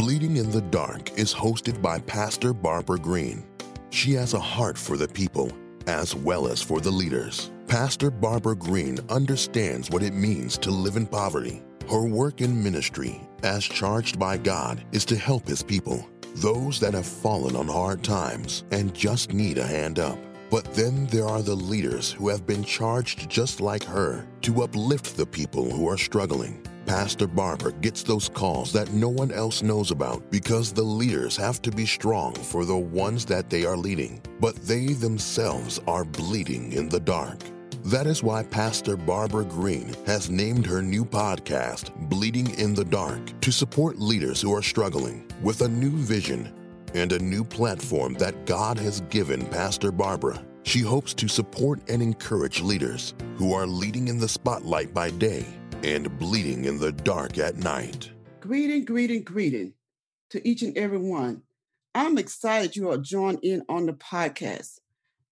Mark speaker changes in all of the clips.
Speaker 1: Bleeding in the Dark is hosted by Pastor Barbara Green. She has a heart for the people as well as for the leaders. Pastor Barbara Green understands what it means to live in poverty. Her work in ministry, as charged by God, is to help His people, those that have fallen on hard times and just need a hand up. But then there are the leaders who have been charged just like her to uplift the people who are struggling. Pastor Barbara gets those calls that no one else knows about because the leaders have to be strong for the ones that they are leading, but they themselves are bleeding in the dark. That is why Pastor Barbara Green has named her new podcast, Bleeding in the Dark, to support leaders who are struggling with a new vision and a new platform that God has given Pastor Barbara. She hopes to support and encourage leaders who are leading in the spotlight by day and bleeding in the dark at night.
Speaker 2: Greeting, greeting, greeting to each and every one. I'm excited you are joined in on the podcast.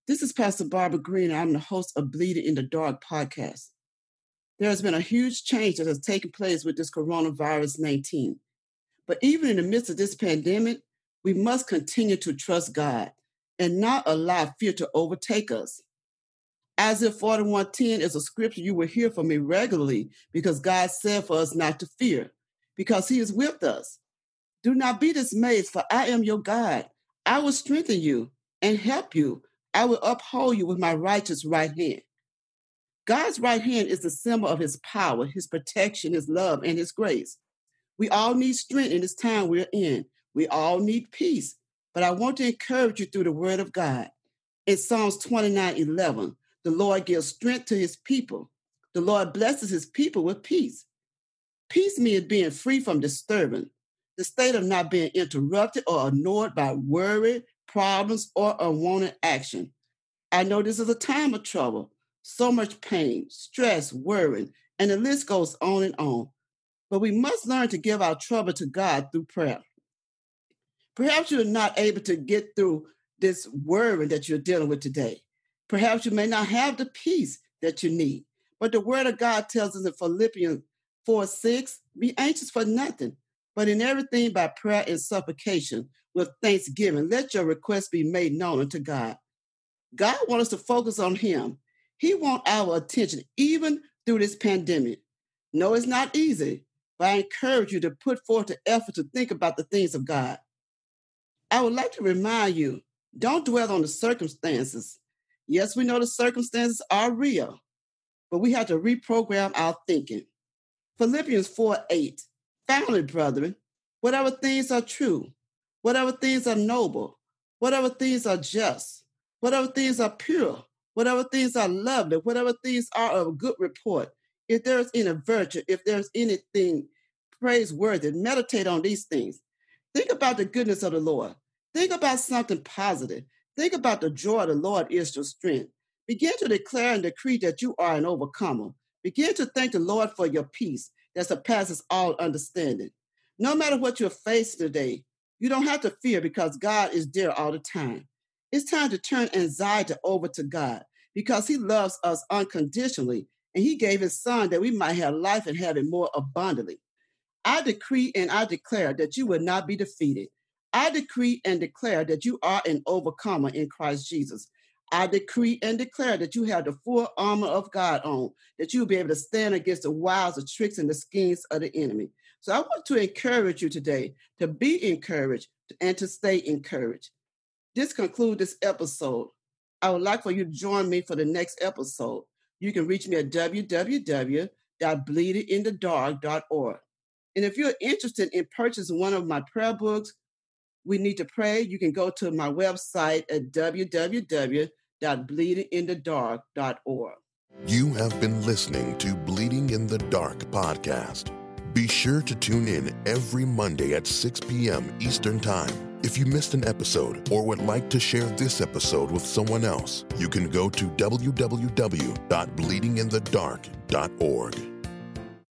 Speaker 2: This is Pastor Barbara Green. And I'm the host of Bleeding in the Dark podcast. There has been a huge change that has taken place with this coronavirus 19. But even in the midst of this pandemic, we must continue to trust God and not allow fear to overtake us. Isaiah 41:10 is a scripture you will hear from me regularly because God said for us not to fear, because he is with us. Do not be dismayed, for I am your God. I will strengthen you and help you. I will uphold you with my righteous right hand. God's right hand is the symbol of his power, his protection, his love, and his grace. We all need strength in this time we're in. We all need peace. But I want to encourage you through the word of God. In Psalms 29 11, the Lord gives strength to his people. The Lord blesses his people with peace. Peace means being free from disturbance, the state of not being interrupted or annoyed by worry, problems, or unwanted action. I know this is a time of trouble, so much pain, stress, worry, and the list goes on and on. But we must learn to give our trouble to God through prayer. Perhaps you're not able to get through this worry that you're dealing with today. Perhaps you may not have the peace that you need. But the word of God tells us in Philippians 4 6, be anxious for nothing, but in everything by prayer and supplication with thanksgiving, let your requests be made known unto God. God wants us to focus on Him. He wants our attention, even through this pandemic. No, it's not easy, but I encourage you to put forth the effort to think about the things of God. I would like to remind you don't dwell on the circumstances. Yes, we know the circumstances are real, but we have to reprogram our thinking. Philippians 4 8. Finally, brethren, whatever things are true, whatever things are noble, whatever things are just, whatever things are pure, whatever things are lovely, whatever things are of good report, if there's any virtue, if there's anything praiseworthy, meditate on these things. Think about the goodness of the Lord. Think about something positive. Think about the joy of the Lord is your strength. Begin to declare and decree that you are an overcomer. Begin to thank the Lord for your peace that surpasses all understanding. No matter what you're facing today, you don't have to fear because God is there all the time. It's time to turn anxiety over to God because He loves us unconditionally and He gave His Son that we might have life and have it more abundantly. I decree and I declare that you will not be defeated. I decree and declare that you are an overcomer in Christ Jesus. I decree and declare that you have the full armor of God on, that you'll be able to stand against the wiles, the tricks, and the schemes of the enemy. So I want to encourage you today to be encouraged and to stay encouraged. This concludes this episode. I would like for you to join me for the next episode. You can reach me at www.bleedinginthedark.org. And if you're interested in purchasing one of my prayer books, we need to pray, you can go to my website at www.bleedinginthedark.org.
Speaker 1: You have been listening to Bleeding in the Dark podcast. Be sure to tune in every Monday at 6 p.m. Eastern Time. If you missed an episode or would like to share this episode with someone else, you can go to www.bleedinginthedark.org.